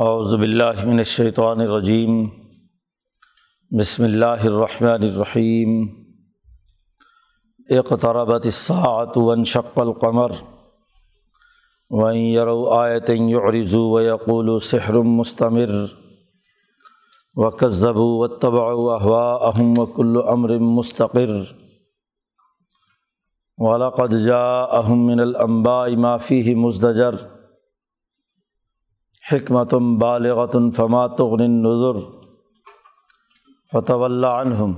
اعوذ باللہ من الشیطان الرجیم۔ بسم اللہ الرحمن الرحیم۔ اقتربت الساعة وانشق القمر۔ وإن يروا آية يعرضوا ويقولوا سحر مستمر۔ وكذبوا واتبعوا أهواءهم وكل أمر مستقر۔ ولقد جاءهم من الأنباء ما فيه مزدجر۔ حکمتم بالغتن فما تغن نظر فتو اللہ عنہم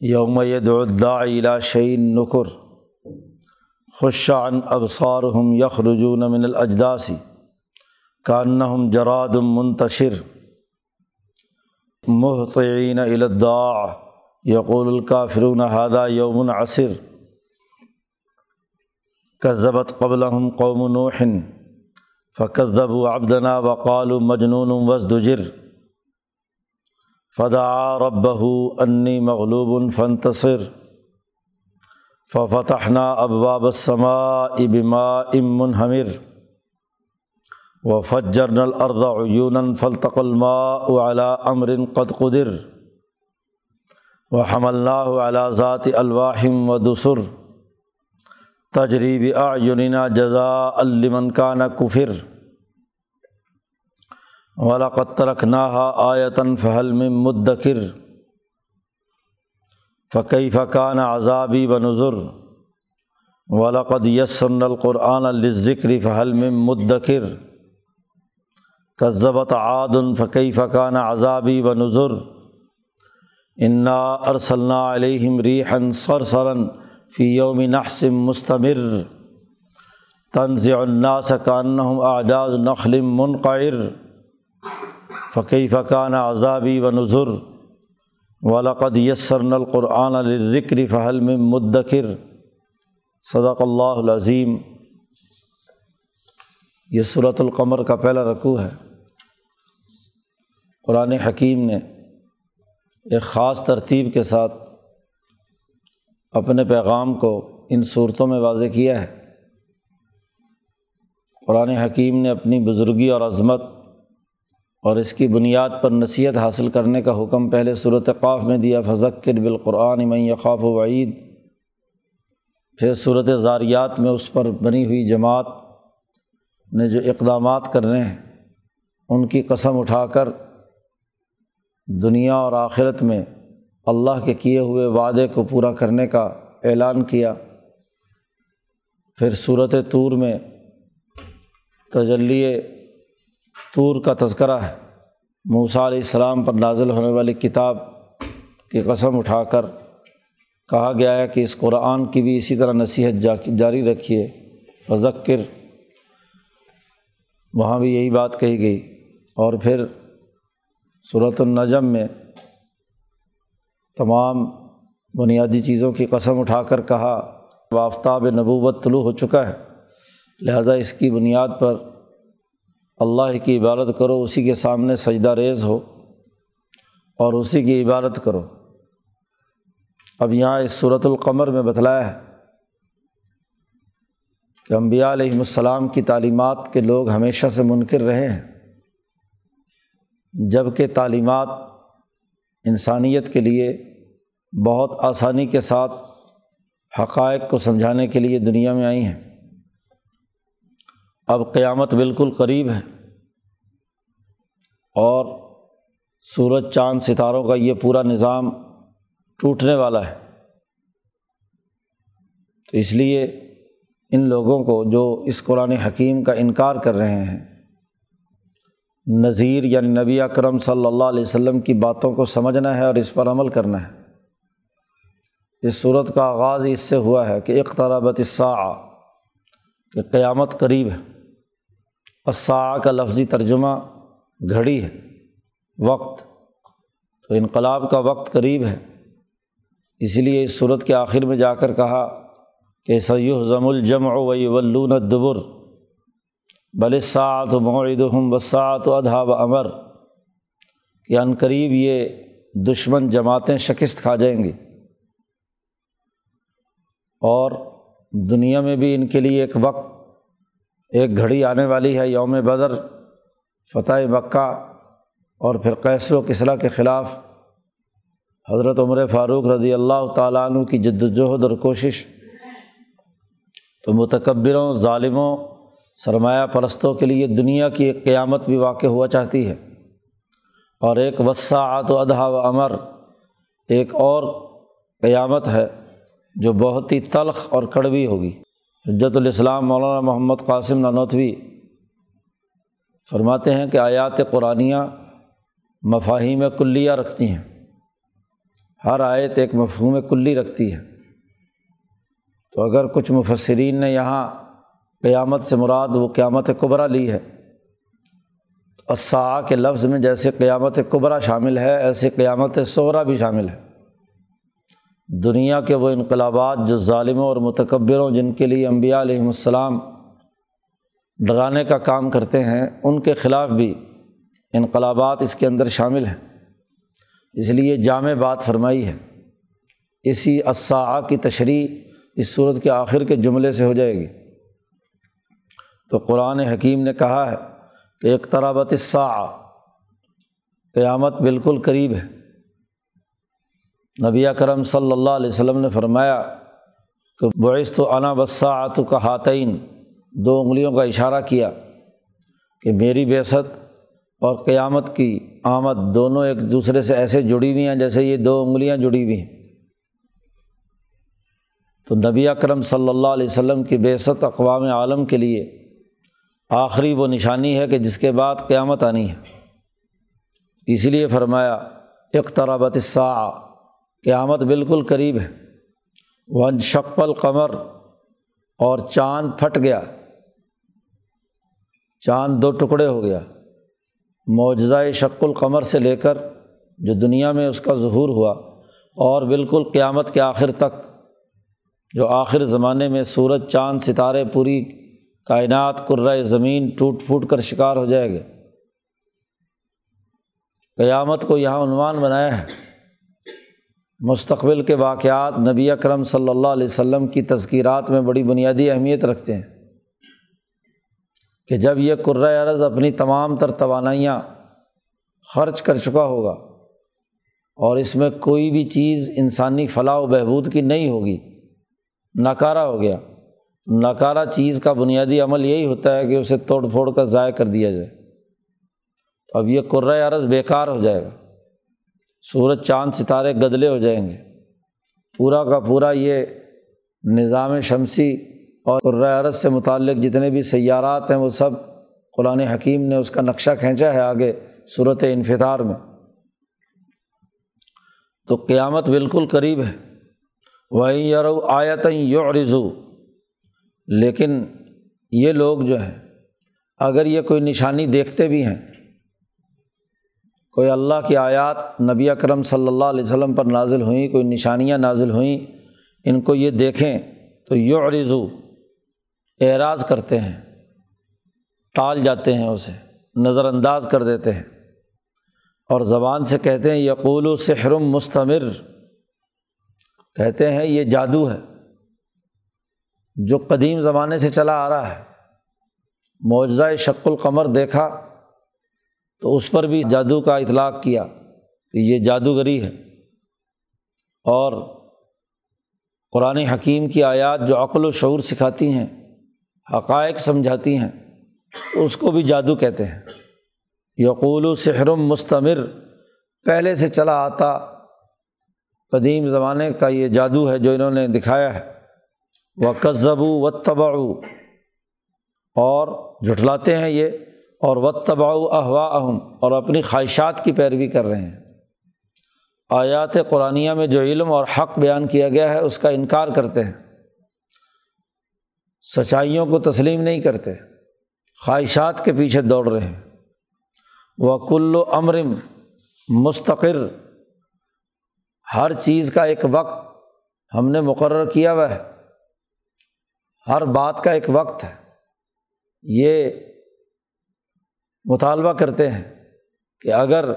یوم الداعی الى شعین نکر خش عن ابصارهم یخرجون من الاجداسی کانہم جراد منتشر محطعین الداع یقول الکافرون هذا یوم عصر کذبت قبلہم قوم نوح فقذب ابدنا وقال مجنون وزدجر فدا ربہ انی مغلوب فنتصر ففتحنا ابواب السماء بماء منہمر وفجرنا الارض عیونا فالتقى الماء على امر قد قدر وحملناه على ذات الواح ودسر تجریب اعیننا جزاء لمن کان کفر۔ ولاقت رکھناہا آیتن فہل میں مدکر۔ فقی فقان عذابی و نظر ولاقد یسن القرآن الذکری فہل میں مدکر۔ کذبت عادن فقی فقان عذابی و نظر انا ارسلنا علیہم ریحن سرسرن فی یوم نحسم مستمر طنز الناس کانہم اعجاز نخل منقعر فقی فقان عذابی و نظر ولقد یسرن القرآن الذکر فہل میں مدکر صدق اللہ العظیم یہ صورت القمر کا پہلا رقوع ہے قرآن حکیم نے ایک خاص ترتیب کے ساتھ اپنے پیغام کو ان صورتوں میں واضح کیا ہے۔ قرآن حکیم نے اپنی بزرگی اور عظمت اور اس کی بنیاد پر نصیحت حاصل کرنے کا حکم پہلے صورت قاف میں دیا فضکر بالقرآن میں یقاف و وعید پھر صورت زاریات میں اس پر بنی ہوئی جماعت نے جو اقدامات کرنے ہیں، ان کی قسم اٹھا کر دنیا اور آخرت میں اللہ کے کیے ہوئے وعدے کو پورا کرنے کا اعلان کیا۔ پھر صورت طور میں تجلی طور کا تذکرہ ہے۔ موسیٰ علیہ السلام پر نازل ہونے والی کتاب کی قسم اٹھا کر کہا گیا ہے کہ اس قرآن کی بھی اسی طرح نصیحت جاری رکھیے۔ فذکر، وہاں بھی یہی بات کہی گئی۔ اور پھر صورت النجم میں تمام بنیادی چیزوں کی قسم اٹھا کر کہا آفتاب نبوت طلوع ہو چکا ہے۔ لہٰذا اس کی بنیاد پر اللہ کی عبادت کرو، اسی کے سامنے سجدہ ریز ہو اور اسی کی عبادت کرو۔ اب یہاں اس صورت القمر میں بتلایا ہے کہ امبیا علیہم السلام کی تعلیمات کے لوگ ہمیشہ سے منکر رہے ہیں۔ جبکہ تعلیمات انسانیت کے لیے بہت آسانی کے ساتھ حقائق کو سمجھانے کے لیے دنیا میں آئی ہیں۔ اب قیامت بالکل قریب ہے اور سورج، چاند، ستاروں کا یہ پورا نظام ٹوٹنے والا ہے۔ تو اس لیے ان لوگوں کو جو اس قرآن حکیم کا انکار کر رہے ہیں نذیر یعنی نبی اکرم صلی اللہ علیہ وسلم کی باتوں کو سمجھنا ہے اور اس پر عمل کرنا ہے۔ اس صورت کا آغاز اس سے ہوا ہے کہ اقترابت الساعہ، کہ قیامت قریب ہے۔ الساعہ کا لفظی ترجمہ گھڑی ہے، وقت۔ تو انقلاب کا وقت قریب ہے۔ اسی لیے اس صورت کے آخر میں جا کر کہا کہ سید ضم الجمع ولون دبر بل سعت معید ہم وسعت و ادھا و امر کہ عنقریب یہ دشمن جماعتیں شکست کھا جائیں گی اور دنیا میں بھی ان کے لیے ایک وقت، ایک گھڑی آنے والی ہے، یوم بدر، فتح مکہ، اور پھر قیصر و کسرا کے خلاف۔ حضرت عمر فاروق رضی اللہ تعالیٰ عنہ کی جد وجہد اور کوشش۔ تو متکبروں، ظالموں سرمایہ پرستوں کے لیے دنیا کی ایک قیامت بھی واقع ہوا چاہتی ہے۔ اور ایک وسعت و ادھا و امر ایک اور قیامت ہے جو بہت ہی تلخ اور کڑوی ہوگی۔ حجت الاسلام مولانا محمد قاسم نانوتوی فرماتے ہیں کہ آیات قرآنیہ مفاہیم کلیہ رکھتی ہیں۔ ہر آیت ایک مفہوم کلی رکھتی ہے۔ تو اگر کچھ مفسرین نے یہاں قیامت سے مراد وہ قیامت قبرا لی ہے۔ اسا کے لفظ میں جیسے قیامت قبرا شامل ہے، ایسے قیامت صورا بھی شامل ہے۔ دنیا کے وہ انقلابات جو ظالموں اور متکبروں، جن کے لیے انبیاء علیہم السلام ڈرانے کا کام کرتے ہیں، ان کے خلاف بھی انقلابات اس کے اندر شامل ہیں۔ اس لیے جامع بات فرمائی ہے۔ اسی اسا کی تشریح اس صورت کے آخر کے جملے سے ہو جائے گی۔ تو قرآن حکیم نے کہا ہے کہ ایک طرح سا قیامت بالکل قریب ہے۔ نبی کرم صلی اللہ علیہ وسلم نے فرمایا کہ بعث تو انا وساعت کا ہاتعین دو انگلیوں کا اشارہ کیا کہ میری بیست اور قیامت کی آمد دونوں ایک دوسرے سے ایسے جڑی ہوئی ہیں جیسے یہ دو انگلیاں جڑی ہوئی ہیں۔ تو نبی اکرم صلی اللہ علیہ وسلم کی بیست اقوام عالم کے لیے آخری وہ نشانی ہے کہ جس کے بعد قیامت آنی ہے۔ اسی لیے فرمایا اقترابت سا قیامت بالکل قریب ہے۔ ون شکل قمر اور چاند پھٹ گیا۔ چاند دو ٹکڑے ہو گیا۔ معجزہ شک القمر سے لے کر جو دنیا میں اس کا ظہور ہوا، اور بالکل قیامت کے آخر تک، جو آخر زمانے میں سورج، چاند، ستارے پوری کائنات کرائے زمین ٹوٹ پھوٹ کر شکار ہو جائے گا قیامت کو یہاں عنوان بنایا ہے۔ مستقبل کے واقعات نبی اکرم صلی اللہ علیہ وسلم کی تذکیرات میں بڑی بنیادی اہمیت رکھتے ہیں کہ جب یہ کرۂ عرض اپنی تمام تر توانائیاں خرچ کر چکا ہوگا اور اس میں کوئی بھی چیز انسانی فلاح و بہبود کی نہیں ہوگی، ناکارہ ہو گیا۔ ناکارہ چیز کا بنیادی عمل یہی ہوتا ہے کہ اسے توڑ پھوڑ کر ضائع کر دیا جائے۔ تو اب یہ کرۂ عرض بیکار ہو جائے گا۔ سورج، چاند، ستارے گدلے ہو جائیں گے۔ پورا کا پورا یہ نظام شمسی اور کرۂ عرض سے متعلق جتنے بھی سیارات ہیں، وہ سب قرآن حکیم نے اس کا نقشہ کھینچا ہے آگے صورت انفطار میں۔ تو قیامت بالکل قریب ہے۔ وہیں یرو آیت یو رضو لیکن یہ لوگ جو ہیں، اگر یہ کوئی نشانی دیکھتے بھی ہیں، کوئی اللہ کی آیات نبی اکرم صلی اللہ علیہ وسلم پر نازل ہوئیں، کوئی نشانیاں نازل ہوئیں، ان کو یہ دیکھیں تو یعرضو، اعراض کرتے ہیں، ٹال جاتے ہیں اسے، نظر انداز کر دیتے ہیں۔ اور زبان سے کہتے ہیں یقول و سحرم مستمر۔ کہتے ہیں، یہ جادو ہے۔ جو قدیم زمانے سے چلا آ رہا ہے۔ معجزہ شک القمر دیکھا تو اس پر بھی جادو کا اطلاق کیا کہ یہ جادوگری ہے۔ اور قرآن حکیم کی آیات جو عقل و شعور سکھاتی ہیں، حقائق سمجھاتی ہیں، اس کو بھی جادو کہتے ہیں۔ یقول و سحرم مستمر، پہلے سے چلا آتا قدیم زمانے کا یہ جادو ہے جو انہوں نے دکھایا ہے۔ وہ قزبو و تباؤ اور جھٹلاتے ہیں یہ اور و تباؤ احوا اہم اور اپنی خواہشات کی پیروی کر رہے ہیں۔ آیات قرآن میں جو علم اور حق بیان کیا گیا ہے، اس کا انکار کرتے ہیں۔ سچائیوں کو تسلیم نہیں کرتے، خواہشات کے پیچھے دوڑ رہے ہیں۔ وہ کلو امرم مستقر۔ ہر چیز کا ایک وقت ہم نے مقرر کیا ہوا ہے۔ ہر بات کا ایک وقت ہے۔ یہ مطالبہ کرتے ہیں کہ اگر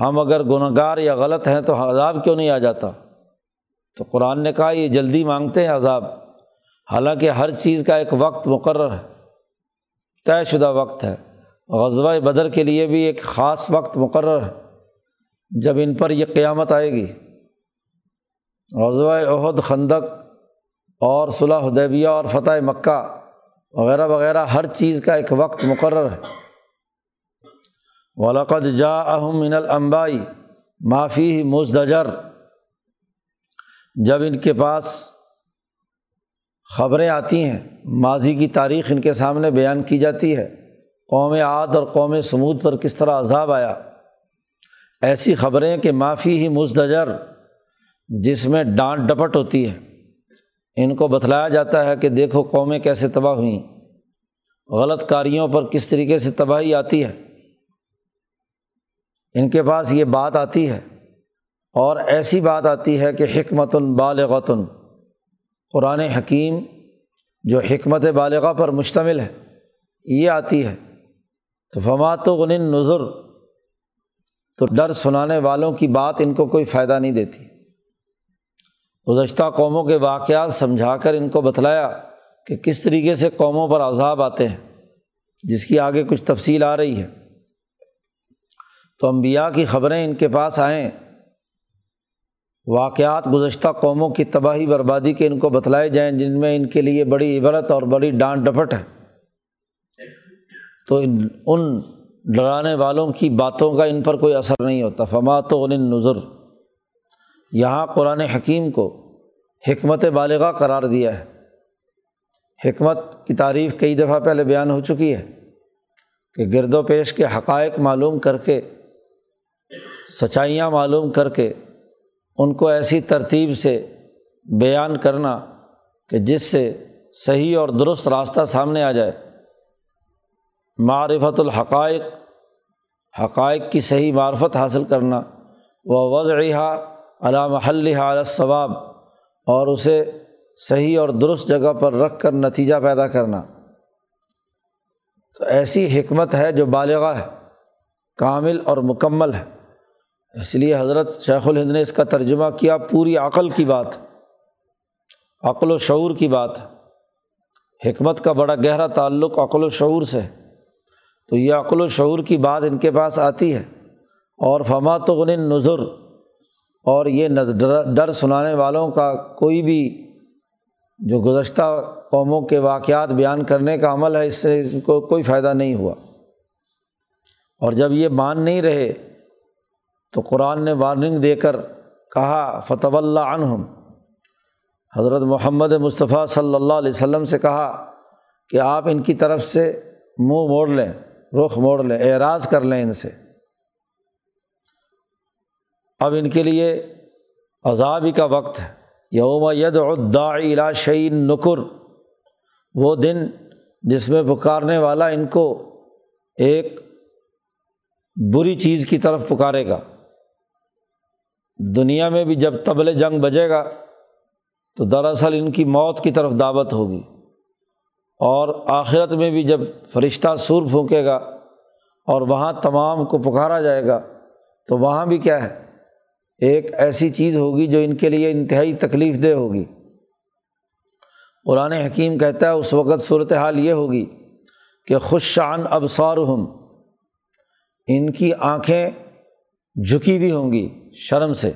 ہم اگر گناہ گار یا غلط ہیں تو عذاب کیوں نہیں آ جاتا؟ تو قرآن نے کہا، یہ جلدی مانگتے ہیں عذاب۔ حالانکہ ہر چیز کا ایک وقت مقرر ہے، طے شدہ وقت ہے۔ غزوہ بدر کے لیے بھی ایک خاص وقت مقرر ہے۔ جب ان پر یہ قیامت آئے گی، غزوہ عہد خندق اور صلاح حدیبیہ اور فتح مکہ وغیرہ وغیرہ، ہر چیز کا ایک وقت مقرر ہے۔ ولاقد جا اہم من الانبائی معافی مزدجر۔ جب ان کے پاس خبریں آتی ہیں، ماضی کی تاریخ ان کے سامنے بیان کی جاتی ہے، قوم عاد اور قوم سمود پر کس طرح عذاب آیا؟ ایسی خبریں کہ معافی ہی مزدجر، جس میں ڈانٹ ڈپٹ ہوتی ہے۔ ان کو بتلایا جاتا ہے کہ دیکھو قومیں کیسے تباہ ہوئیں۔ غلط کاریوں پر کس طریقے سے تباہی آتی ہے۔ ان کے پاس یہ بات آتی ہے اور ایسی بات آتی ہے کہ حکمت بالغتن، قرآن حکیم جو حکمت بالغہ پر مشتمل ہے، یہ آتی ہے۔ تو فمات و غن نظر تو ڈر سنانے والوں کی بات ان کو کوئی فائدہ نہیں دیتی۔ گزشتہ قوموں کے واقعات سمجھا کر ان کو بتلایا کہ کس طریقے سے قوموں پر عذاب آتے ہیں، جس کی آگے کچھ تفصیل آ رہی ہے۔ تو امبیا کی خبریں ان کے پاس آئیں۔ واقعات گزشتہ قوموں کی تباہی بربادی کے ان کو بتلائے جائیں، جن میں ان کے لیے بڑی عبرت اور بڑی ڈانٹ ڈپٹ ہے۔ تو ان ڈرانے والوں کی باتوں کا ان پر کوئی اثر نہیں ہوتا۔ فمات و ان نظر یہاں قرآن حکیم کو حکمت بالغہ قرار دیا ہے۔ حکمت کی تعریف کئی دفعہ پہلے بیان ہو چکی ہے کہ گرد و پیش کے حقائق معلوم کر کے، سچائیاں معلوم کر کے ان کو ایسی ترتیب سے بیان کرنا کہ جس سے صحیح اور درست راستہ سامنے آ جائے۔ معرفت الحقائق، حقائق کی صحیح معرفت حاصل کرنا وہ وضعہ علام علیہ ثواب اور اسے صحیح اور درست جگہ پر رکھ کر نتیجہ پیدا کرنا۔ تو ایسی حکمت ہے جو بالغہ ہے، کامل اور مکمل ہے۔ اس لیے حضرت شیخ الہند نے اس کا ترجمہ کیا، پوری عقل کی بات، عقل و شعور کی بات۔ حکمت کا بڑا گہرا تعلق عقل و شعور سے۔ تو یہ عقل و شعور کی بات ان کے پاس آتی ہے۔ اور فمات غن نظر اور یہ ڈر سنانے والوں کا کوئی بھی جو گزشتہ قوموں کے واقعات بیان کرنے کا عمل ہے، اس سے ان کو کوئی فائدہ نہیں ہوا۔ اور جب یہ مان نہیں رہے، تو قرآن نے وارننگ دے کر کہا فتح اللہ عنہم حضرت محمد مصطفیٰ صلی اللہ علیہ وسلم سے کہا کہ آپ ان کی طرف سے منہ موڑ لیں، رخ موڑ لیں، اعراض کر لیں ان سے۔ اب ان کے لیے عذابی کا وقت ہے۔ یوم ید الا شعین نکر۔ وہ دن جس میں پکارنے والا ان کو ایک بری چیز کی طرف پکارے گا۔ دنیا میں بھی جب طبل جنگ بجے گا تو دراصل ان کی موت کی طرف دعوت ہوگی۔ اور آخرت میں بھی جب فرشتہ سور پھونکے گا اور وہاں تمام کو پکارا جائے گا تو وہاں بھی کیا ہے؟ ایک ایسی چیز ہوگی جو ان کے لیے انتہائی تکلیف دہ ہوگی۔ قرآن حکیم کہتا ہے، اس وقت صورت حال یہ ہوگی کہ خوش شان ابسار ہم ان کی آنکھیں جھکی ہوئی ہوں گی شرم سے۔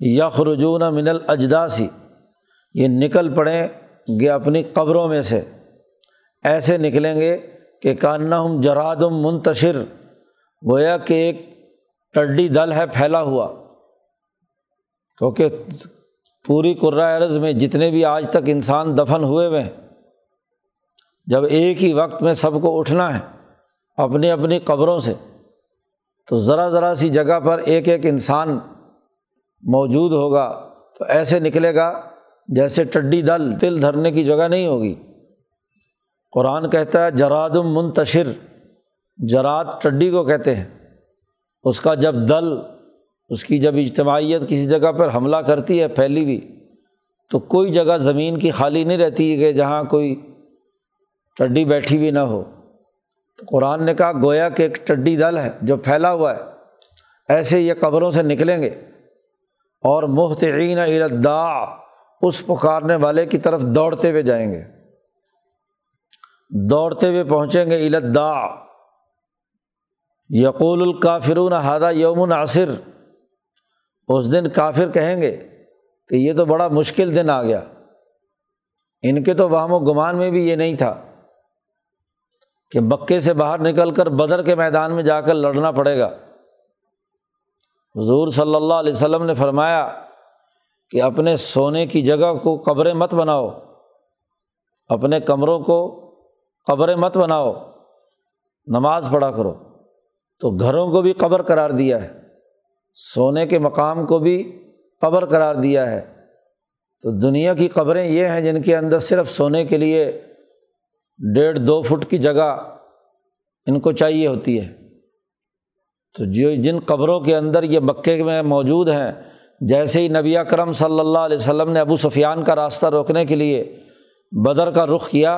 یخ رجون من الاجداسی یہ نکل پڑیں گے اپنی قبروں میں سے۔ ایسے نکلیں گے کہ کاننا ہم جرادم منتشر، گویا کہ ایک ٹڈی دل ہے، پھیلا ہوا۔ کیونکہ پوری عرض میں جتنے بھی آج تک انسان دفن ہوئے ہوئے ہیں، جب ایک ہی وقت میں سب کو اٹھنا ہے اپنی اپنی قبروں سے، تو ذرا ذرا سی جگہ پر ایک ایک انسان موجود ہوگا، تو ایسے نکلے گا جیسے ٹڈی دل تل دھرنے کی جگہ نہیں ہوگی۔ قرآن کہتا ہے جرادم منتشر، جراد ٹڈی کو کہتے ہیں۔ اس کا جب دل اس کی جب اجتماعیت کسی جگہ پر حملہ کرتی ہے پھیلی ہوئی، تو کوئی جگہ زمین کی خالی نہیں رہتی کہ جہاں کوئی ٹڈی بیٹھی ہوئی نہ ہو۔ تو قرآن نے کہا، گویا کہ ایک ٹڈی دل ہے جو پھیلا ہوا ہے۔ ایسے یہ قبروں سے نکلیں گے۔ اور محتعین اردا اس پکارنے والے کی طرف دوڑتے ہوئے جائیں گے۔ دوڑتے ہوئے پہنچیں گے الدا یقول الکافرون ہادہ یوم ناصر اس دن کافر کہیں گے کہ یہ تو بڑا مشکل دن آ گیا۔ ان کے تو وہم و گمان میں بھی یہ نہیں تھا کہ مکے سے باہر نکل کر بدر کے میدان میں جا کر لڑنا پڑے گا۔ حضور صلی اللہ علیہ وسلم نے فرمایا کہ اپنے سونے کی جگہ کو قبریں مت بناؤ، اپنے کمروں کو قبریں مت بناؤ، نماز پڑھا کرو۔ تو گھروں کو بھی قبر قرار دیا ہے۔ سونے کے مقام کو بھی قبر قرار دیا ہے۔ تو دنیا کی قبریں یہ ہیں جن کے اندر صرف سونے کے لیے ڈیڑھ دو فٹ کی جگہ ان کو چاہیے ہوتی ہے۔ تو جو جن قبروں کے اندر یہ مکے میں موجود ہیں، جیسے ہی نبی کرم صلی اللہ علیہ وسلم نے ابو سفیان کا راستہ روکنے کے لیے بدر کا رخ کیا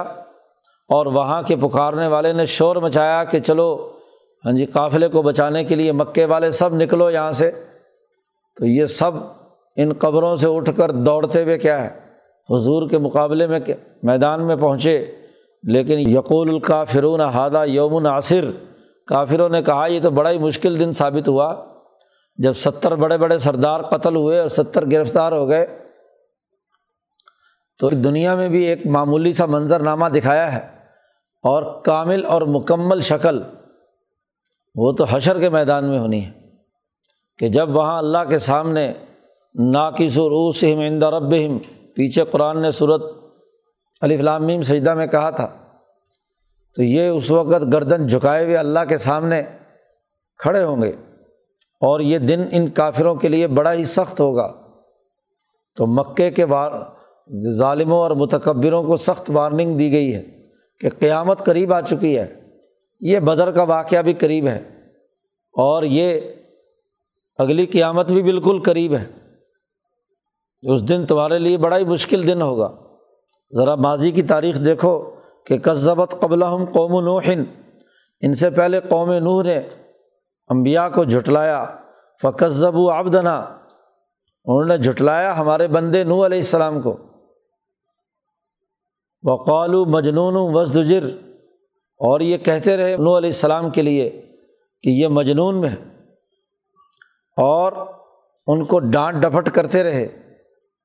اور وہاں کے پکارنے والے نے شور مچایا کہ چلو ہاں جی قافلے کو بچانے کے لیے مکے والے سب نکلو یہاں سے۔ تو یہ سب ان قبروں سے اٹھ کر دوڑتے ہوئے کیا ہے؟ حضور کے مقابلے میں میدان میں پہنچے۔ لیکن یقول الکافرون ہادہ یوم ناصر کافروں نے کہا، یہ تو بڑا ہی مشکل دن ثابت ہوا۔ جب ستر بڑے بڑے سردار قتل ہوئے اور ستر گرفتار ہو گئے۔ تو دنیا میں بھی ایک معمولی سا منظر نامہ دکھایا ہے۔ اور کامل اور مکمل شکل۔ وہ تو حشر کے میدان میں ہونی ہے کہ جب وہاں اللہ کے سامنے ناقص روسم عند ربہم، پیچھے قرآن نے صورت علی فلامیم سجدہ میں کہا تھا، تو یہ اس وقت گردن جھکائے ہوئے اللہ کے سامنے کھڑے ہوں گے اور یہ دن ان کافروں کے لیے بڑا ہی سخت ہوگا۔ تو مکے کے وار، ظالموں اور متکبروں کو سخت وارننگ دی گئی ہے کہ قیامت قریب آ چکی ہے۔ یہ بدر کا واقعہ بھی قریب ہے اور یہ اگلی قیامت بھی بالکل قریب ہے۔ اس دن تمہارے لیے بڑا ہی مشکل دن ہوگا۔ ذرا ماضی کی تاریخ دیکھو کہ کذبت قبل ہم قوم نوحن ان سے پہلے قوم نوح نے امبیا کو جھٹلایا۔ فقذب و آبدنا انہوں نے جھٹلایا ہمارے بندے نو علیہ السلام کو۔ وقال مجنون وزدجر اور یہ کہتے رہے نو علیہ السلام کے لیے کہ یہ مجنون میں اور ان کو ڈانٹ ڈپٹ کرتے رہے،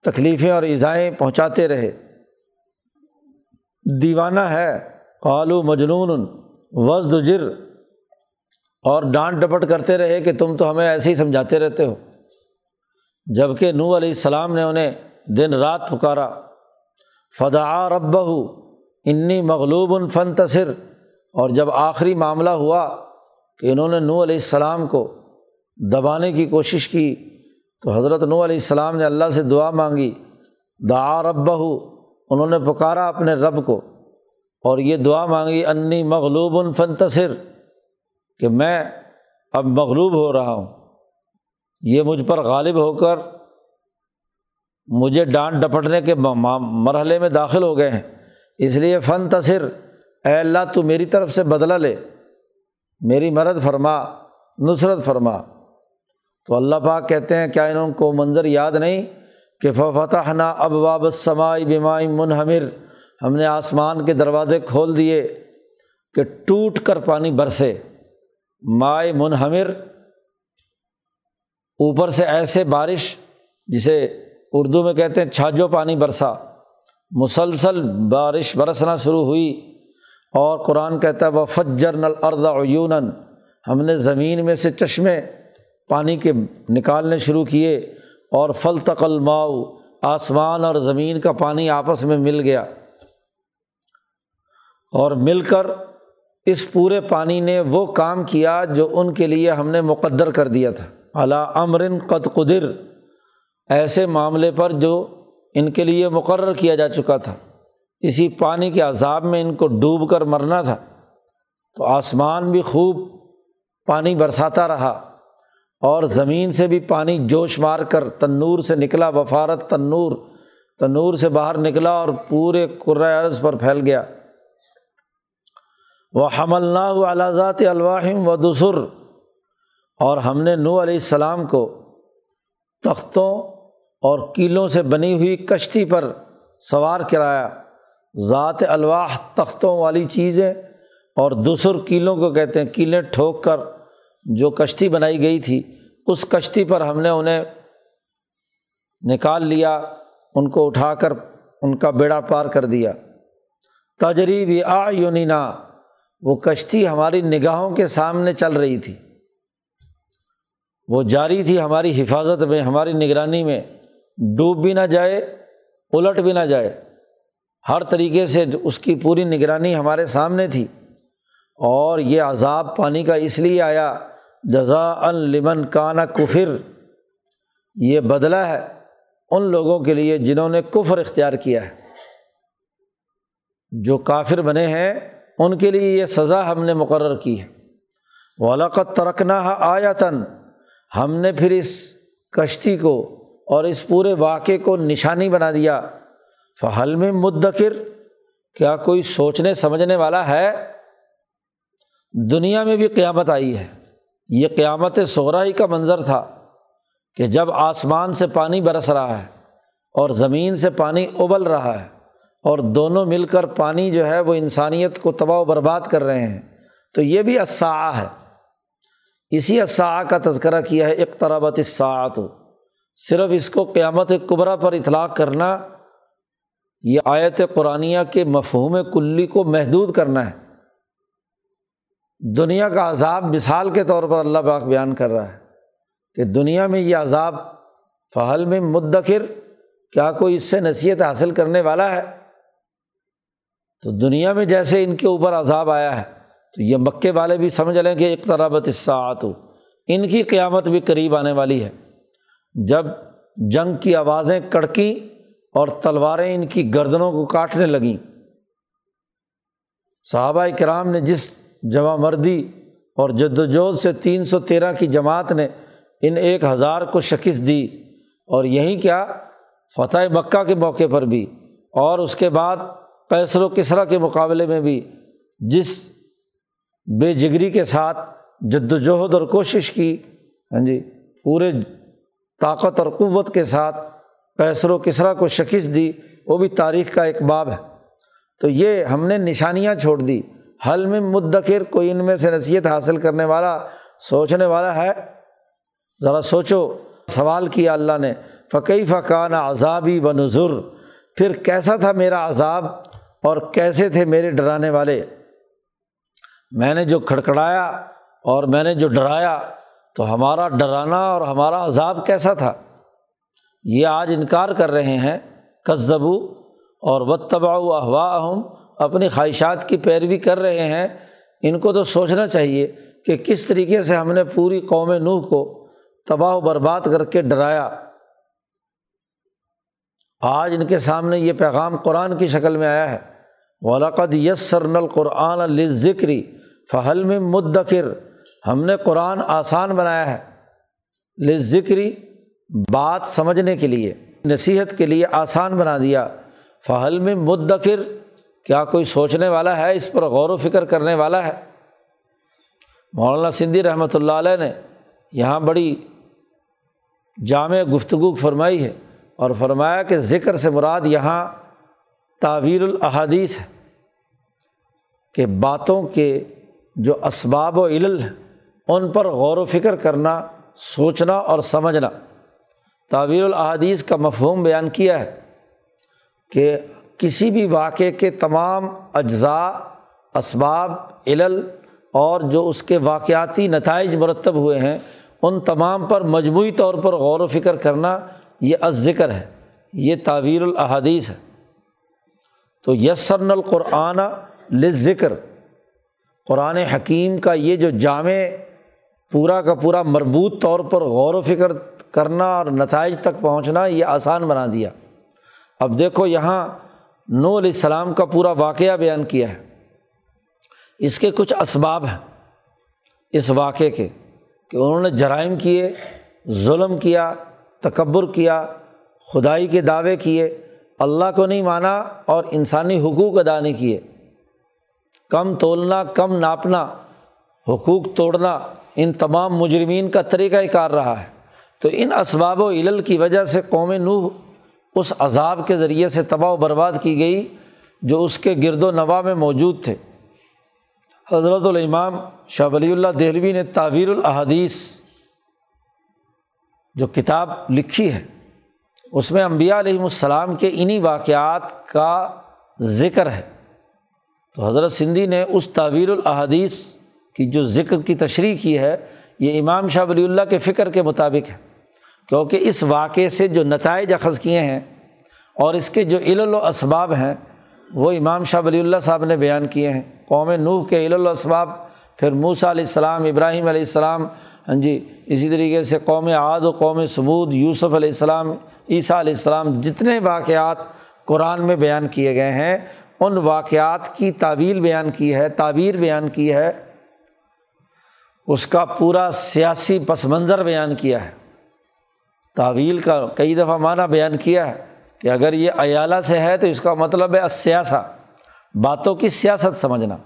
تکلیفیں اور ایزائیں پہنچاتے رہے۔ دیوانہ ہے، قالو مجنون وزد جر۔ اور ڈانٹ ڈپٹ کرتے رہے کہ تم تو ہمیں ایسے ہی سمجھاتے رہتے ہو۔ جبکہ نو علیہ السلام نے انہیں دن رات پکارا فدا رب انی مغلوب فن تصر اور جب آخری معاملہ ہوا کہ انہوں نے نو علیہ السلام کو دبانے کی کوشش کی، تو حضرت نو علیہ السلام نے اللہ سے دعا مانگی، دعا رب انہوں نے پکارا اپنے رب کو، اور یہ دعا مانگی، انی مغلوب فنتصر کہ میں اب مغلوب ہو رہا ہوں۔ یہ مجھ پر غالب ہو کر مجھے ڈانٹ ڈپٹنے کے مرحلے میں داخل ہو گئے ہیں۔ اس لیے فن تصر اے اللہ تو میری طرف سے بدلا لے۔ میری مرد فرما، نصرت فرما۔ تو اللہ پاک کہتے ہیں، کیا انہوں کو منظر یاد نہیں کہ فتح نا اب واب سمائی بیمائی منہمر ہم نے آسمان کے دروازے کھول دیے کہ ٹوٹ کر پانی برسے۔ مائع منہمر اوپر سے ایسے بارش جسے اردو میں کہتے ہیں، چھاجو پانی برسا۔ مسلسل بارش برسنا شروع ہوئی۔ اور قرآن کہتا ہے وہ فجر نل عیون ہم نے زمین میں سے چشمے پانی کے نکالنے شروع کیے اور فل تقل ماؤ آسمان اور زمین کا پانی آپس میں مل گیا۔ اور مل کر اس پورے پانی نے وہ کام کیا جو ان کے لیے ہم نے مقدر کر دیا تھا۔ علا امرن قد قدر۔ ایسے معاملے پر جو ان کے لیے مقرر کیا جا چکا تھا۔ اسی پانی کے عذاب میں ان کو ڈوب کر مرنا تھا۔ تو آسمان بھی خوب پانی برساتا رہا اور زمین سے بھی پانی جوش مار کر تنور سے نکلا، وفارت تنور تنور سے باہر نکلا اور پورے عرض پر پھیل گیا۔ وہ حمل نہ ذات الواحم و دسر اور ہم نے نو علیہ السلام کو تختوں اور کیلوں سے بنی ہوئی کشتی پر سوار کرایا۔ ذات الواح تختوں والی چیزیں اور دوسر کیلوں کو کہتے ہیں، کیلیں ٹھوک کر جو کشتی بنائی گئی تھی، اس کشتی پر ہم نے انہیں نکال لیا، ان کو اٹھا کر ان کا بیڑا پار کر دیا۔ تجریب آ یونینا وہ کشتی ہماری نگاہوں کے سامنے چل رہی تھی۔ وہ جاری تھی ہماری حفاظت میں، ہماری نگرانی میں۔ ڈوب بھی نہ جائے، الٹ بھی نہ جائے۔ ہر طریقے سے اس کی پوری نگرانی ہمارے سامنے تھی اور یہ عذاب پانی کا اس لیے آیا جزا ان لمن کانا کفر۔ یہ بدلا ہے ان لوگوں کے لیے جنہوں نے کفر اختیار کیا ہے۔ جو کافر بنے ہیں، ان کے لیے یہ سزا ہم نے مقرر کی ہے۔ ولاقت ترکنا آیا تن ہم نے پھر اس کشتی کو اور اس پورے واقعے کو نشانی بنا دیا۔ فہل میں مدکر، کیا کوئی سوچنے سمجھنے والا ہے؟ دنیا میں بھی قیامت آئی ہے۔ یہ قیامت سغرائی کا منظر تھا کہ جب آسمان سے پانی برس رہا ہے اور زمین سے پانی ابل رہا ہے اور دونوں مل کر پانی جو ہے وہ انسانیت کو تباہ و برباد کر رہے ہیں، تو یہ بھی اسا ہے۔ اسی اسا کا تذکرہ کیا ہے، اقتربت اساعت صرف اس کو قیامت قبرا پر اطلاق کرنا یہ آیت قرآن کے مفہوم کلی کو محدود کرنا ہے۔ دنیا کا عذاب مثال کے طور پر اللہ باغ بیان کر رہا ہے کہ دنیا میں یہ عذاب فہل میں مدکر، کیا کوئی اس سے نصیحت حاصل کرنے والا ہے؟ تو دنیا میں جیسے ان کے اوپر عذاب آیا ہے، تو یہ مکے والے بھی سمجھ لیں کہ ایک طرح ہو ان کی قیامت بھی قریب آنے والی ہے۔ جب جنگ کی آوازیں کڑکی اور تلواریں ان کی گردنوں کو کاٹنے لگیں۔ صحابہ کرام نے جس جمع مردی اور جد وجہد سے تین سو تیرہ کی جماعت نے ان ایک ہزار کو شکست دی اور یہیں کیا فتح مکہ کے موقع پر بھی اور اس کے بعد کیسر و کسرا کے مقابلے میں بھی جس بے جگری کے ساتھ جد وجہد اور کوشش کی ہاں جی پورے طاقت اور قوت کے ساتھ کیسر و کسرا کو شکست دی، وہ بھی تاریخ کا ایک باب ہے۔ تو یہ ہم نے نشانیاں چھوڑ دی۔ حل میں مدکر کوئی ان میں سے نصیحت حاصل کرنے والا، سوچنے والا ہے۔ ذرا سوچو، سوال کیا اللہ نے فقی فقان عذابی و نظر پھر کیسا تھا میرا عذاب اور کیسے تھے میرے ڈرانے والے؟ میں نے جو کھڑکھڑایا اور میں نے جو ڈرایا، تو ہمارا ڈرانا اور ہمارا عذاب کیسا تھا؟ یہ آج انکار کر رہے ہیں کذبو اور و تبا احوا ہم اپنی خواہشات کی پیروی کر رہے ہیں۔ ان کو تو سوچنا چاہیے کہ کس طریقے سے ہم نے پوری قوم نوح کو تباہ و برباد کر کے ڈرایا۔ آج ان کے سامنے یہ پیغام قرآن کی شکل میں آیا ہے۔ ولاقد یس القرآن ذکری فہل میں مدکر ہم نے قرآن آسان بنایا ہے۔ ذکری بات سمجھنے کے لیے، نصیحت کے لیے آسان بنا دیا۔ فہل میں مدکر، کیا کوئی سوچنے والا ہے؟ اس پر غور و فکر کرنے والا ہے۔ مولانا سندھی رحمۃ اللہ علیہ نے یہاں بڑی جامع گفتگو فرمائی ہے اور فرمایا کہ ذکر سے مراد یہاں تعویر الحادیث ہے کہ باتوں کے جو اسباب و علل ہیں، ان پر غور و فکر کرنا، سوچنا اور سمجھنا۔ تعویر الحادیث کا مفہوم بیان کیا ہے کہ کسی بھی واقعے کے تمام اجزاء، اسباب، علل اور جو اس کے واقعاتی نتائج مرتب ہوئے ہیں، ان تمام پر مجموعی طور پر غور و فکر کرنا یہ از ذکر ہے، یہ تعویر الحادیث ہے۔ تو یسرن القرآن ذکر قرآن حکیم کا یہ جو جامع پورا کا پورا مربوط طور پر غور و فکر کرنا اور نتائج تک پہنچنا، یہ آسان بنا دیا۔ اب دیکھو یہاں نو علیہ السلام کا پورا واقعہ بیان کیا ہے۔ اس کے کچھ اسباب ہیں۔ اس واقعے کے کہ انہوں نے جرائم کیے، ظلم کیا، تکبر کیا، خدائی کے دعوے کیے، اللہ کو نہیں مانا اور انسانی حقوق ادا نہیں کیے۔ کم تولنا، کم ناپنا، حقوق توڑنا، ان تمام مجرمین کا طریقہ کار رہا ہے۔ تو ان اسباب و علل کی وجہ سے قوم نوح اس عذاب کے ذریعے سے تباہ و برباد کی گئی جو اس کے گرد و نواح میں موجود تھے۔ حضرت الامام شاہ ولی اللہ دہلوی نے تعویر الحادیث جو کتاب لکھی ہے، اس میں امبیا علیہم السلام کے انہیں واقعات کا ذکر ہے۔ تو حضرت سندھی نے اس تعویر الحادیث کی جو ذکر کی تشریح کی ہے، یہ امام شاہ ولی اللہ کے فکر کے مطابق ہے۔ کیونکہ اس واقعے سے جو نتائج اخذ کیے ہیں اور اس کے جو علل و اسباب ہیں، وہ امام شاہ ولی اللہ صاحب نے بیان کیے ہیں۔ قوم نوح کے علل و اسباب، پھر موسا علیہ السلام، ابراہیم علیہ السلام ہاں جی اسی طریقے سے قوم عاد و قوم سبود یوسف علیہ السلام، عیسیٰ علیہ السلام، جتنے واقعات قرآن میں بیان کیے گئے ہیں، ان واقعات کی تعویل بیان کی ہے، تعبیر بیان کی ہے۔ اس کا پورا سیاسی پس منظر بیان کیا ہے۔ تعویل کا کئی دفعہ معنی بیان کیا ہے کہ اگر یہ ایالہ سے ہے تو اس کا مطلب ہے سیاسا باتوں کی سیاست سمجھنا،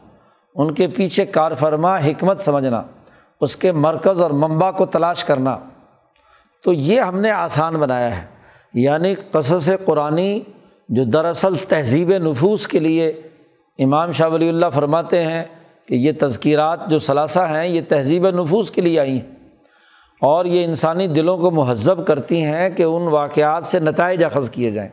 ان کے پیچھے کار فرما حکمت سمجھنا، اس کے مرکز اور منبع کو تلاش کرنا۔ تو یہ ہم نے آسان بنایا ہے یعنی قصص قرآن جو دراصل تہذیب نفوس کے لیے امام شاہ ولی اللہ فرماتے ہیں کہ یہ تذکیرات جو ثلاثہ ہیں، یہ تہذیب نفوس کے لیے آئی ہیں۔ اور یہ انسانی دلوں کو مہذب کرتی ہیں کہ ان واقعات سے نتائج اخذ کیے جائیں۔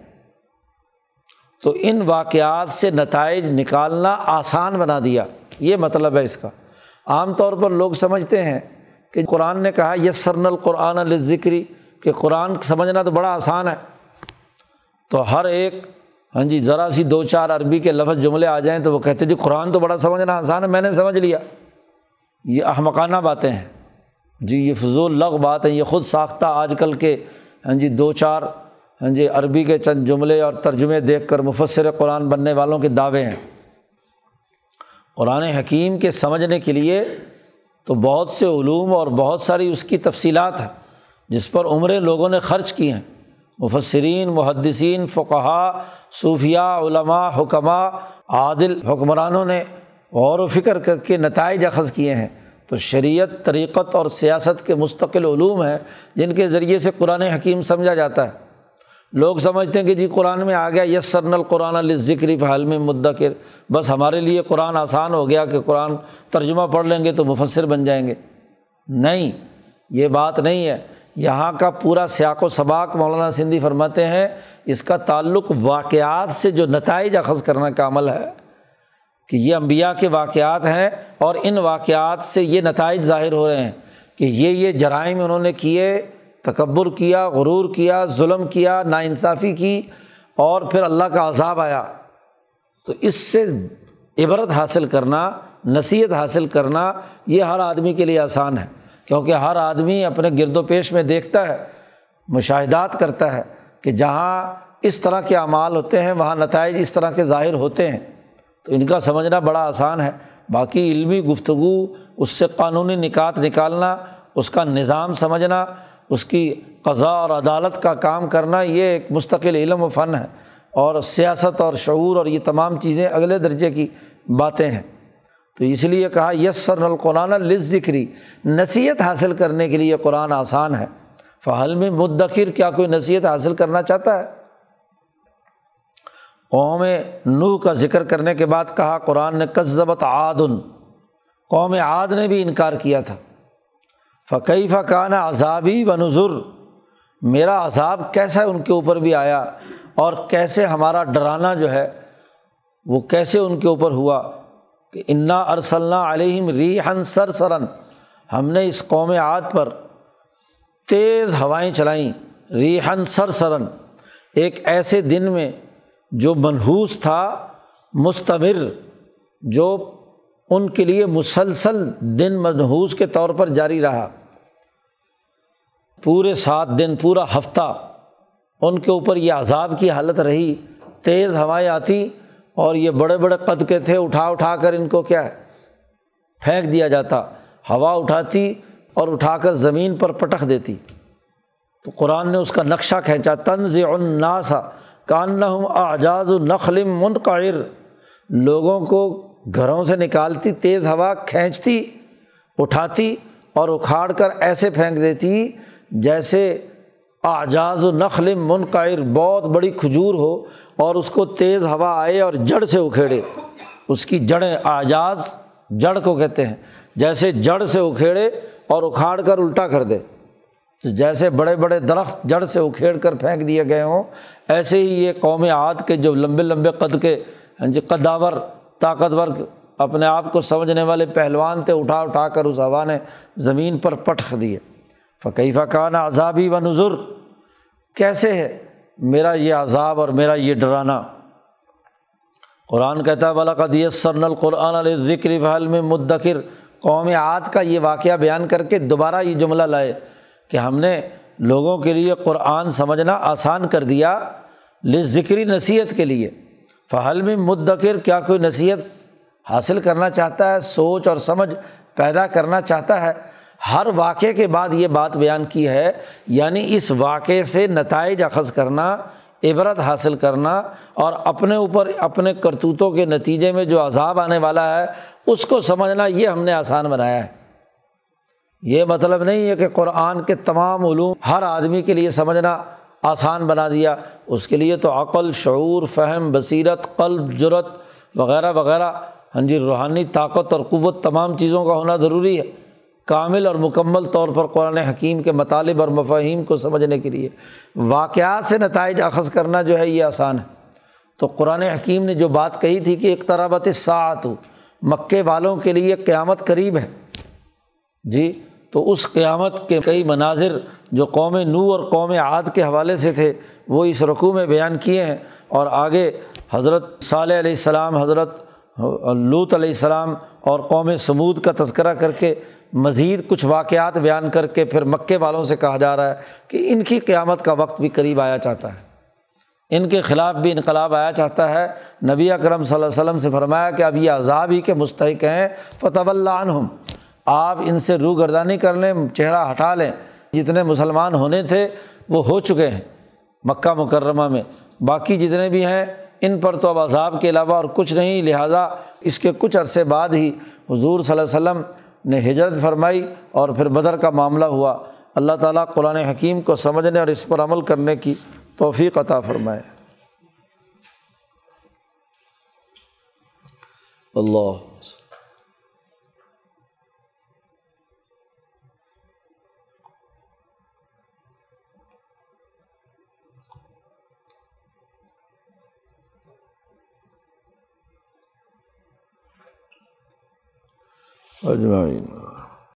تو ان واقعات سے نتائج نکالنا آسان بنا دیا۔ یہ مطلب ہے اس کا۔ عام طور پر لوگ سمجھتے ہیں کہ قرآن نے کہا یس سرن القرآن الذکری کہ قرآن سمجھنا تو بڑا آسان ہے۔ تو ہر ایک ہاں جی ذرا سی دو چار عربی کے لفظ جملے آ جائیں تو وہ کہتے جی قرآن تو بڑا سمجھنا آسان ہے، میں نے سمجھ لیا۔ یہ احمقانہ باتیں ہیں۔ جی یہ فضول لغ بات ہے، یہ خود ساختہ آج کل کے ہاں جی دو چار ہاں جی عربی کے چند جملے اور ترجمے دیکھ کر مفصر قرآن بننے والوں کے دعوے ہیں۔ قرآن حکیم کے سمجھنے کے لیے تو بہت سے علوم اور بہت ساری اس کی تفصیلات ہیں، جس پر عمریں لوگوں نے خرچ کی ہیں۔ مفسرین، محدثین، فقہا صوفیہ علماء حکمہ عادل حکمرانوں نے غور و فکر کر کے نتائج اخذ کیے ہیں۔ تو شریعت، طریقت اور سیاست کے مستقل علوم ہیں جن کے ذریعے سے قرآن حکیم سمجھا جاتا ہے۔ لوگ سمجھتے ہیں کہ جی قرآن میں آ گیا یس سرن القرآن الذکری فعال میں مدکر۔ بس ہمارے لیے قرآن آسان ہو گیا کہ قرآن ترجمہ پڑھ لیں گے تو مفصر بن جائیں گے۔ نہیں، یہ بات نہیں ہے۔ یہاں کا پورا سیاق و سباق مولانا سندھی فرماتے ہیں، اس کا تعلق واقعات سے جو نتائج اخذ کرنے کا عمل ہے۔ کہ یہ امبیا کے واقعات ہیں اور ان واقعات سے یہ نتائج ظاہر ہو رہے ہیں کہ یہ یہ جرائم انہوں نے کیے، تکبر کیا، غرور کیا، ظلم کیا، ناانصافی کی اور پھر اللہ کا عذاب آیا۔ تو اس سے عبرت حاصل کرنا، نصیحت حاصل کرنا یہ ہر آدمی کے لیے آسان ہے۔ کیونکہ ہر آدمی اپنے گرد و پیش میں دیکھتا ہے، مشاہدات کرتا ہے کہ جہاں اس طرح کے اعمال ہوتے ہیں، وہاں نتائج اس طرح کے ظاہر ہوتے ہیں۔ تو ان کا سمجھنا بڑا آسان ہے۔ باقی علمی گفتگو، اس سے قانونی نکات نکالنا، اس کا نظام سمجھنا، اس کی قضاء اور عدالت کا کام کرنا، یہ ایک مستقل علم و فن ہے۔ اور سیاست اور شعور اور یہ تمام چیزیں اگلے درجے کی باتیں ہیں۔ تو اس لیے کہا یس سر القرآن ذکری نصیحت حاصل کرنے کے لیے قرآن آسان ہے۔ فہل میں مدخر کیا کوئی نصیحت حاصل کرنا چاہتا ہے؟ قوم نوح کا ذکر کرنے کے بعد کہا، قرآن نے کذبت عادن قوم عاد نے بھی انکار کیا تھا۔ فقی فقان عذابی و نظر میرا عذاب کیسا ان کے اوپر بھی آیا اور کیسے ہمارا ڈرانا جو ہے، وہ کیسے ان کے اوپر ہوا کہ انا ارسلّہ علیہم ریحن سر سرن ہم نے اس قوم عاد پر تیز ہوائیں چلائیں ریحن سر سرن ایک ایسے دن میں جو منحوس تھا، مستمر، جو ان کے لیے مسلسل دن منحوس کے طور پر جاری رہا۔ پورے سات دن، پورا ہفتہ ان کے اوپر یہ عذاب کی حالت رہی۔ تیز ہوائیں آتی اور یہ بڑے بڑے قد کے تھے، اٹھا اٹھا کر ان کو کیا ہے؟ پھینک دیا جاتا۔ ہوا اٹھاتی اور اٹھا کر زمین پر پٹخ دیتی۔ تو قرآن نے اس کا نقشہ کھینچا طنز الناسا کان اعجاز نخلم منقر لوگوں کو گھروں سے نکالتی، تیز ہوا کھینچتی، اٹھاتی اور اکھاڑ کر ایسے پھینک دیتی جیسے اعجاز و نخل منقر بہت بڑی کھجور ہو اور اس کو تیز ہوا آئے اور جڑ سے اکھیڑے۔ اس کی جڑیں اعجاز جڑ کو کہتے ہیں، جیسے جڑ سے اکھیڑے اور اکھاڑ کر الٹا کر دے۔ تو جیسے بڑے بڑے درخت جڑ سے اکھیڑ کر پھینک دیے گئے ہوں ایسے ہی یہ قوم عاد کے جو لمبے لمبے قد کے ہاں جی قداور، طاقتور اپنے آپ کو سمجھنے والے پہلوان تھے، اٹھا اٹھا کر اس ہوا نے زمین پر پٹخ دیے۔ فقی فقان عذابی و نظر کیسے ہے میرا یہ عذاب اور میرا یہ ڈرانا؟ قرآن کہتا ہے ولاقد سرن القرآن علیہ ذکر فہل میں مدکر قوم عاد کا یہ واقعہ بیان کر کے دوبارہ یہ جملہ لائے کہ ہم نے لوگوں کے لیے قرآن سمجھنا آسان کر دیا ذکری نصیحت کے لیے۔ فہل میں مدکر، کیا کوئی نصیحت حاصل کرنا چاہتا ہے، سوچ اور سمجھ پیدا کرنا چاہتا ہے؟ ہر واقعے کے بعد یہ بات بیان کی ہے یعنی اس واقعے سے نتائج اخذ کرنا، عبرت حاصل کرنا اور اپنے اوپر اپنے کرتوتوں کے نتیجے میں جو عذاب آنے والا ہے، اس کو سمجھنا یہ ہم نے آسان بنایا ہے۔ یہ مطلب نہیں ہے کہ قرآن کے تمام علوم ہر آدمی کے لیے سمجھنا آسان بنا دیا۔ اس کے لیے تو عقل، شعور، فہم، بصیرت، قلب جرت وغیرہ وغیرہ۔ ہاں جی روحانی طاقت اور قوت تمام چیزوں کا ہونا ضروری ہے۔ کامل اور مکمل طور پر قرآن حکیم کے مطالب اور مفاہیم کو سمجھنے کے لیے۔ واقعات سے نتائج اخذ کرنا جو ہے یہ آسان ہے۔ تو قرآن حکیم نے جو بات کہی تھی کہ اقترابت ساعت مکے والوں کے لیے قیامت قریب ہے۔ جی تو اس قیامت کے کئی مناظر جو قوم نو اور قوم عاد کے حوالے سے تھے، وہ اس رقوع میں بیان کیے ہیں۔ اور آگے حضرت صالح علیہ السلام، حضرت لوت علیہ السلام اور قوم سمود کا تذکرہ کر کے مزید کچھ واقعات بیان کر کے پھر مکے والوں سے کہا جا رہا ہے کہ ان کی قیامت کا وقت بھی قریب آیا چاہتا ہے۔ ان کے خلاف بھی انقلاب آیا چاہتا ہے۔ نبی اکرم صلی اللہ علیہ وسلم سے فرمایا کہ اب یہ عذاب ہی کے مستحق ہیں۔ فتح اللہ عنہم آپ ان سے روح گردانی کر لیں، چہرہ ہٹا لیں۔ جتنے مسلمان ہونے تھے، وہ ہو چکے ہیں مکہ مکرمہ میں۔ باقی جتنے بھی ہیں، ان پر تو اب عذاب کے علاوہ اور کچھ نہیں۔ لہٰذا اس کے کچھ عرصے بعد ہی حضور صلی اللہ علیہ وسلم نے ہجرت فرمائی اور پھر بدر کا معاملہ ہوا۔ اللہ تعالیٰ قرآن حکیم کو سمجھنے اور اس پر عمل کرنے کی توفیق عطا فرمائے۔ اللہ اجمعین